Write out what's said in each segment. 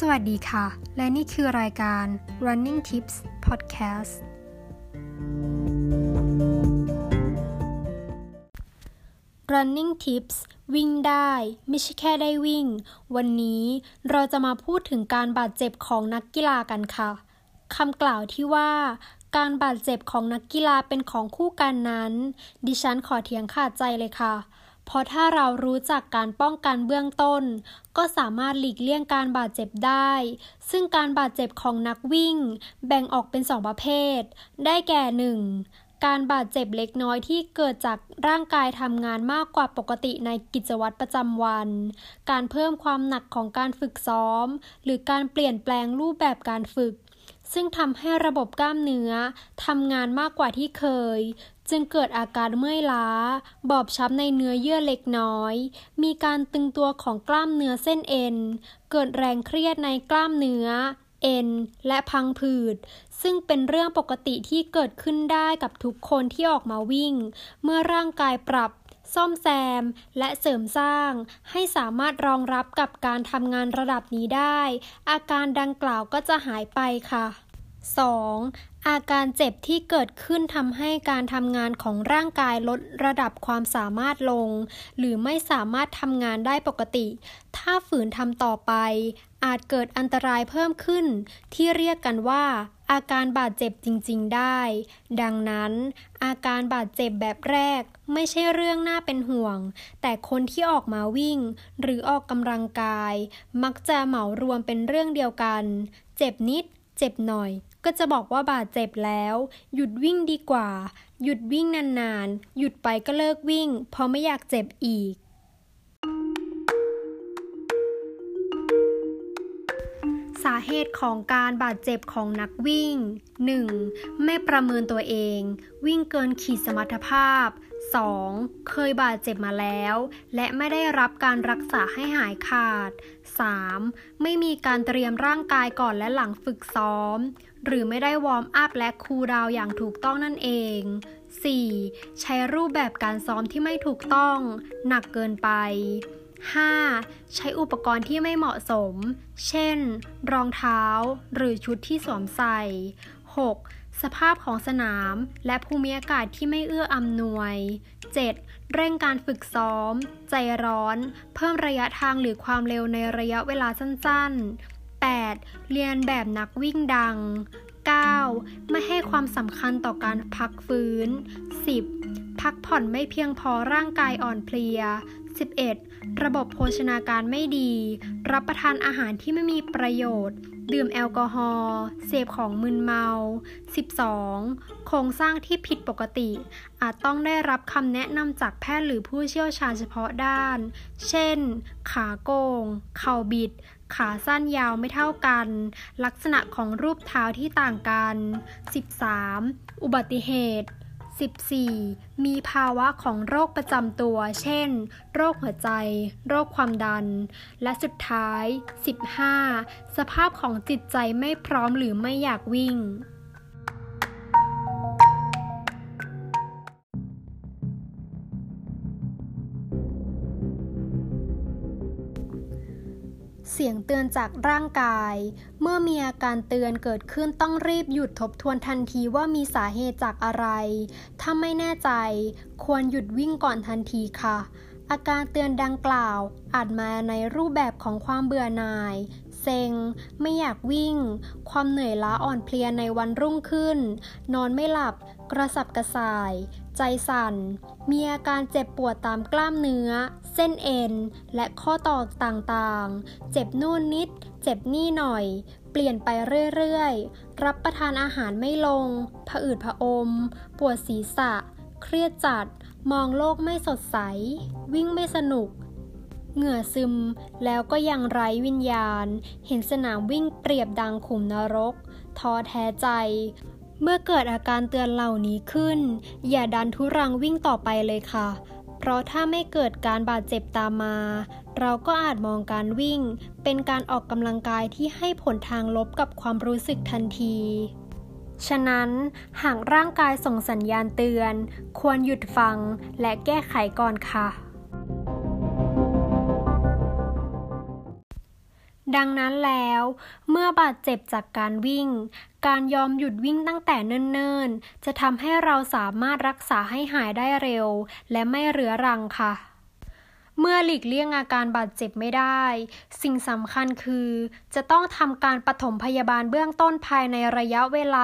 สวัสดีค่ะ และนี่คือรายการ Running Tips Podcast Running Tips วิ่งได้ไม่ใช่แค่ได้วิ่ง วันนี้เราจะมาพูดถึงการบาดเจ็บของนักกีฬากันค่ะคำกล่าวที่ว่า การบาดเจ็บของนักกีฬาเป็นของคู่กันนั้น ดิฉันขอเถียงขาดใจเลยค่ะเเพราะถ้าเรารู้จักการป้องกันเบื้องต้น ก็สามารถหลีกเลี่ยงการบาดเจ็บได้ ซึ่งการบาดเจ็บของนักวิ่ง แบ่งออกเป็นสองประเภท ได้แก่ 1. การบาดเจ็บเล็กน้อยที่เกิดจากร่างกายทำงานมากกว่าปกติในกิจวัตรประจำวัน การเพิ่มความหนักของการฝึกซ้อม หรือการเปลี่ยนแปลงรูปแบบการฝึก ซึ่งทำให้ระบบกล้ามเนื้อทำงานมากกว่าที่เคย จึงเกิดอาการเมื่อยล้า บอบช้ำในเนื้อเยื่อเล็กน้อย มีการตึงตัวของกล้ามเนื้อเส้นเอ็น เกิดแรงเครียดในกล้ามเนื้อ เอ็น และพังผืด ซึ่งเป็นเรื่องปกติที่เกิดขึ้นได้กับทุกคนที่ออกมาวิ่ง เมื่อร่างกายปรับ ซ่อมแซม และเสริมสร้าง ให้สามารถรองรับกับการทำงานระดับนี้ได้ อาการดังกล่าวก็จะหายไปค่ะ 2. อาการเจ็บที่เกิดขึ้นทำให้การทำงานของร่างกายลดระดับความสามารถลง หรือไม่สามารถทำงานได้ปกติ ถ้าฝืนทำต่อไป อาจเกิดอันตรายเพิ่มขึ้น ที่เรียกกันว่า อาการบาดเจ็บจริง ๆ ได้ ดังนั้น อาการบาดเจ็บแบบแรกไม่ใช่เรื่องน่าเป็นห่วง แต่คนที่ออกมาวิ่ง หรือออกกำลังกาย มักจะเหมารวมเป็นเรื่องเดียวกัน เจ็บนิด เจ็บหน่อย ก็จะบอกว่าบาดเจ็บแล้ว หยุดวิ่งดีกว่า หยุดวิ่งนานๆ หยุดไปก็เลิกวิ่ง เพราะไม่อยากเจ็บอีกาเหตุของการบาดเจ็บของนักวิ่ง 1. ไม่ประเมินตัวเอง วิ่งเกินขีดสมรรถภาพ 2. เคยบาดเจ็บมาแล้ว และไม่ได้รับการรักษาให้หายขาด 3. ไม่มีการเตรียมร่างกายก่อนและหลังฝึกซ้อม หรือไม่ได้วอร์มอัพและคูลดาวอย่างถูกต้องนั่นเอง 4. ใช้รูปแบบการซ้อมที่ไม่ถูกต้อง หนักเกินไป 5. ใช้อุปกรณ์ที่ไม่เหมาะสม เช่น รองเท้า หรือชุดที่สวมใส่ 6. สภาพของสนาม และภูมิอากาศที่ไม่เอื้ออำนวย 7. เร่งการฝึกซ้อม ใจร้อน เพิ่มระยะทางหรือความเร็วในระยะเวลาสั้น ๆ 8. เรียนแบบนักวิ่งดัง 9. ไม่ให้ความสำคัญต่อการพักฟื้น 10. พักผ่อนไม่เพียงพอร่างกายอ่อนเพลีย 11. ระบบโภชนาการไม่ดี รับประทานอาหารที่ไม่มีประโยชน์ ดื่มแอลกอฮอล์ เสพของมึนเมา 12. โครงสร้างที่ผิดปกติ อาจต้องได้รับคำแนะนำจากแพทย์หรือผู้เชี่ยวชาญเฉพาะด้าน เช่น ขาโกง เข่าบิด ขาสั้นยาวไม่เท่ากัน ลักษณะของรูปเท้าที่ต่างกัน 13. อุบัติเหตุ 14. มีภาวะของโรคประจำตัว เช่น โรคหัวใจ โรคความดัน และสุดท้าย 15. สภาพของจิตใจไม่พร้อมหรือไม่อยากวิ่ง เสียงเตือนจากร่างกาย เมื่อมีอาการเตือนเกิดขึ้นต้องรีบหยุดทบทวนทันทีว่ามีสาเหตุจากอะไร ถ้าไม่แน่ใจ ควรหยุดวิ่งก่อนทันทีค่ะ อาการเตือนดังกล่าว อาจมาในรูปแบบของความเบื่อหน่ายเซ็ง ไม่อยากวิ่ง ความเหนื่อยล้าอ่อนเพลียในวันรุ่งขึ้น นอนไม่หลับ กระสับกระส่าย ใจสั่น มีอาการเจ็บปวดตามกล้ามเนื้อ เส้นเอ็น และข้อต่อต่างๆ เจ็บนู่นนิด เจ็บนี่หน่อย เปลี่ยนไปเรื่อยๆ รับประทานอาหารไม่ลง ผะอืดผะอม ปวดศีรษะ เครียดจัด มองโลกไม่สดใส วิ่งไม่สนุกเหงื่อซึมแล้วก็ยังไร้วิญญาณ เห็นสนามวิ่งเปรียบดังขุมนรก ท้อแท้ใจ เมื่อเกิดอาการเตือนเหล่านี้ขึ้น อย่าดันทุรังวิ่งต่อไปเลยค่ะ เพราะถ้าไม่เกิดการบาดเจ็บตามมา เราก็อาจมองการวิ่ง เป็นการออกกำลังกายที่ให้ผลทางลบกับความรู้สึกทันที ฉะนั้น หากร่างกายส่งสัญญาณเตือน ควรหยุดฟังและแก้ไขก่อนค่ะ ดังนั้นแล้ว เมื่อบาดเจ็บจากการวิ่ง การยอมหยุดวิ่งตั้งแต่เนิ่นๆ จะทำให้เราสามารถรักษาให้หายได้เร็ว และไม่เรื้อรังค่ะ เมื่อหลีกเลี่ยงอาการบาดเจ็บไม่ได้ สิ่งสำคัญคือ จะต้องทำการปฐมพยาบาลเบื้องต้นภายในระยะเวลา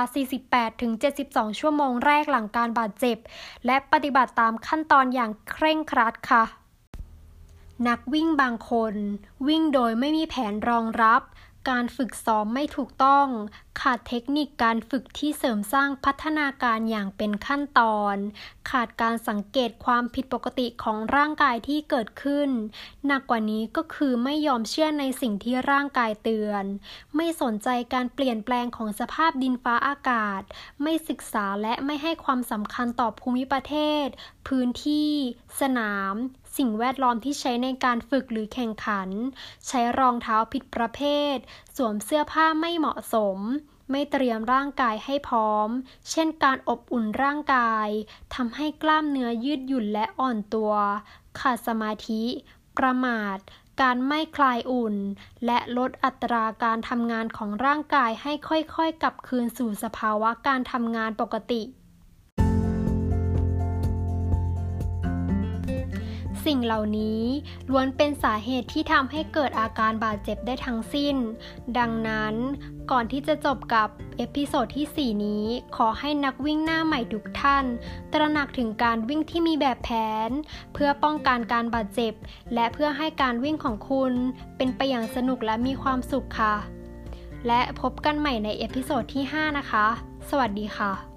48-72 ชั่วโมงแรกหลังการบาดเจ็บ และปฏิบัติตามขั้นตอนอย่างเคร่งครัดค่ะ นักวิ่งบางคน วิ่งโดยไม่มีแผนรองรับ การฝึกซ้อมไม่ถูกต้องขาดเทคนิคการฝึกที่เสริมสร้างพัฒนาการอย่างเป็นขั้นตอน ขาดการสังเกตความผิดปกติของร่างกายที่เกิดขึ้น หนักกว่านี้ก็คือไม่ยอมเชื่อในสิ่งที่ร่างกายเตือน ไม่สนใจการเปลี่ยนแปลงของสภาพดินฟ้าอากาศ ไม่ศึกษาและไม่ให้ความสำคัญต่อภูมิประเทศ พื้นที่ สนาม สิ่งแวดล้อมที่ใช้ในการฝึกหรือแข่งขัน ใช้รองเท้าผิดประเภท สวมเสื้อผ้าไม่เหมาะสมไม่เตรียมร่างกายให้พร้อม เช่นการอบอุ่นร่างกายทำให้กล้ามเนื้อยืดหยุ่นและอ่อนตัว ขาดสมาธิ ประมาท การไม่คลายอุ่น และลดอัตราการทำงานของร่างกายให้ค่อยๆ กลับคืนสู่สภาวะการทำงานปกติ สิ่งเหล่านี้ล้วนเป็นสาเหตุที่ทำให้เกิดอาการบาดเจ็บได้ทั้งสิ้น ดังนั้นก่อนที่จะจบกับ episode ที่ 4 นี้ ขอให้นักวิ่งหน้าใหม่ทุกท่าน ตระหนักถึงการวิ่งที่มีแบบแผน เพื่อป้องกันการบาดเจ็บ และเพื่อให้การวิ่งของคุณ เป็นไปอย่างสนุกและมีความสุขค่ะ และพบกันใหม่ใน episode ที่ 5 นะคะ สวัสดีค่ะ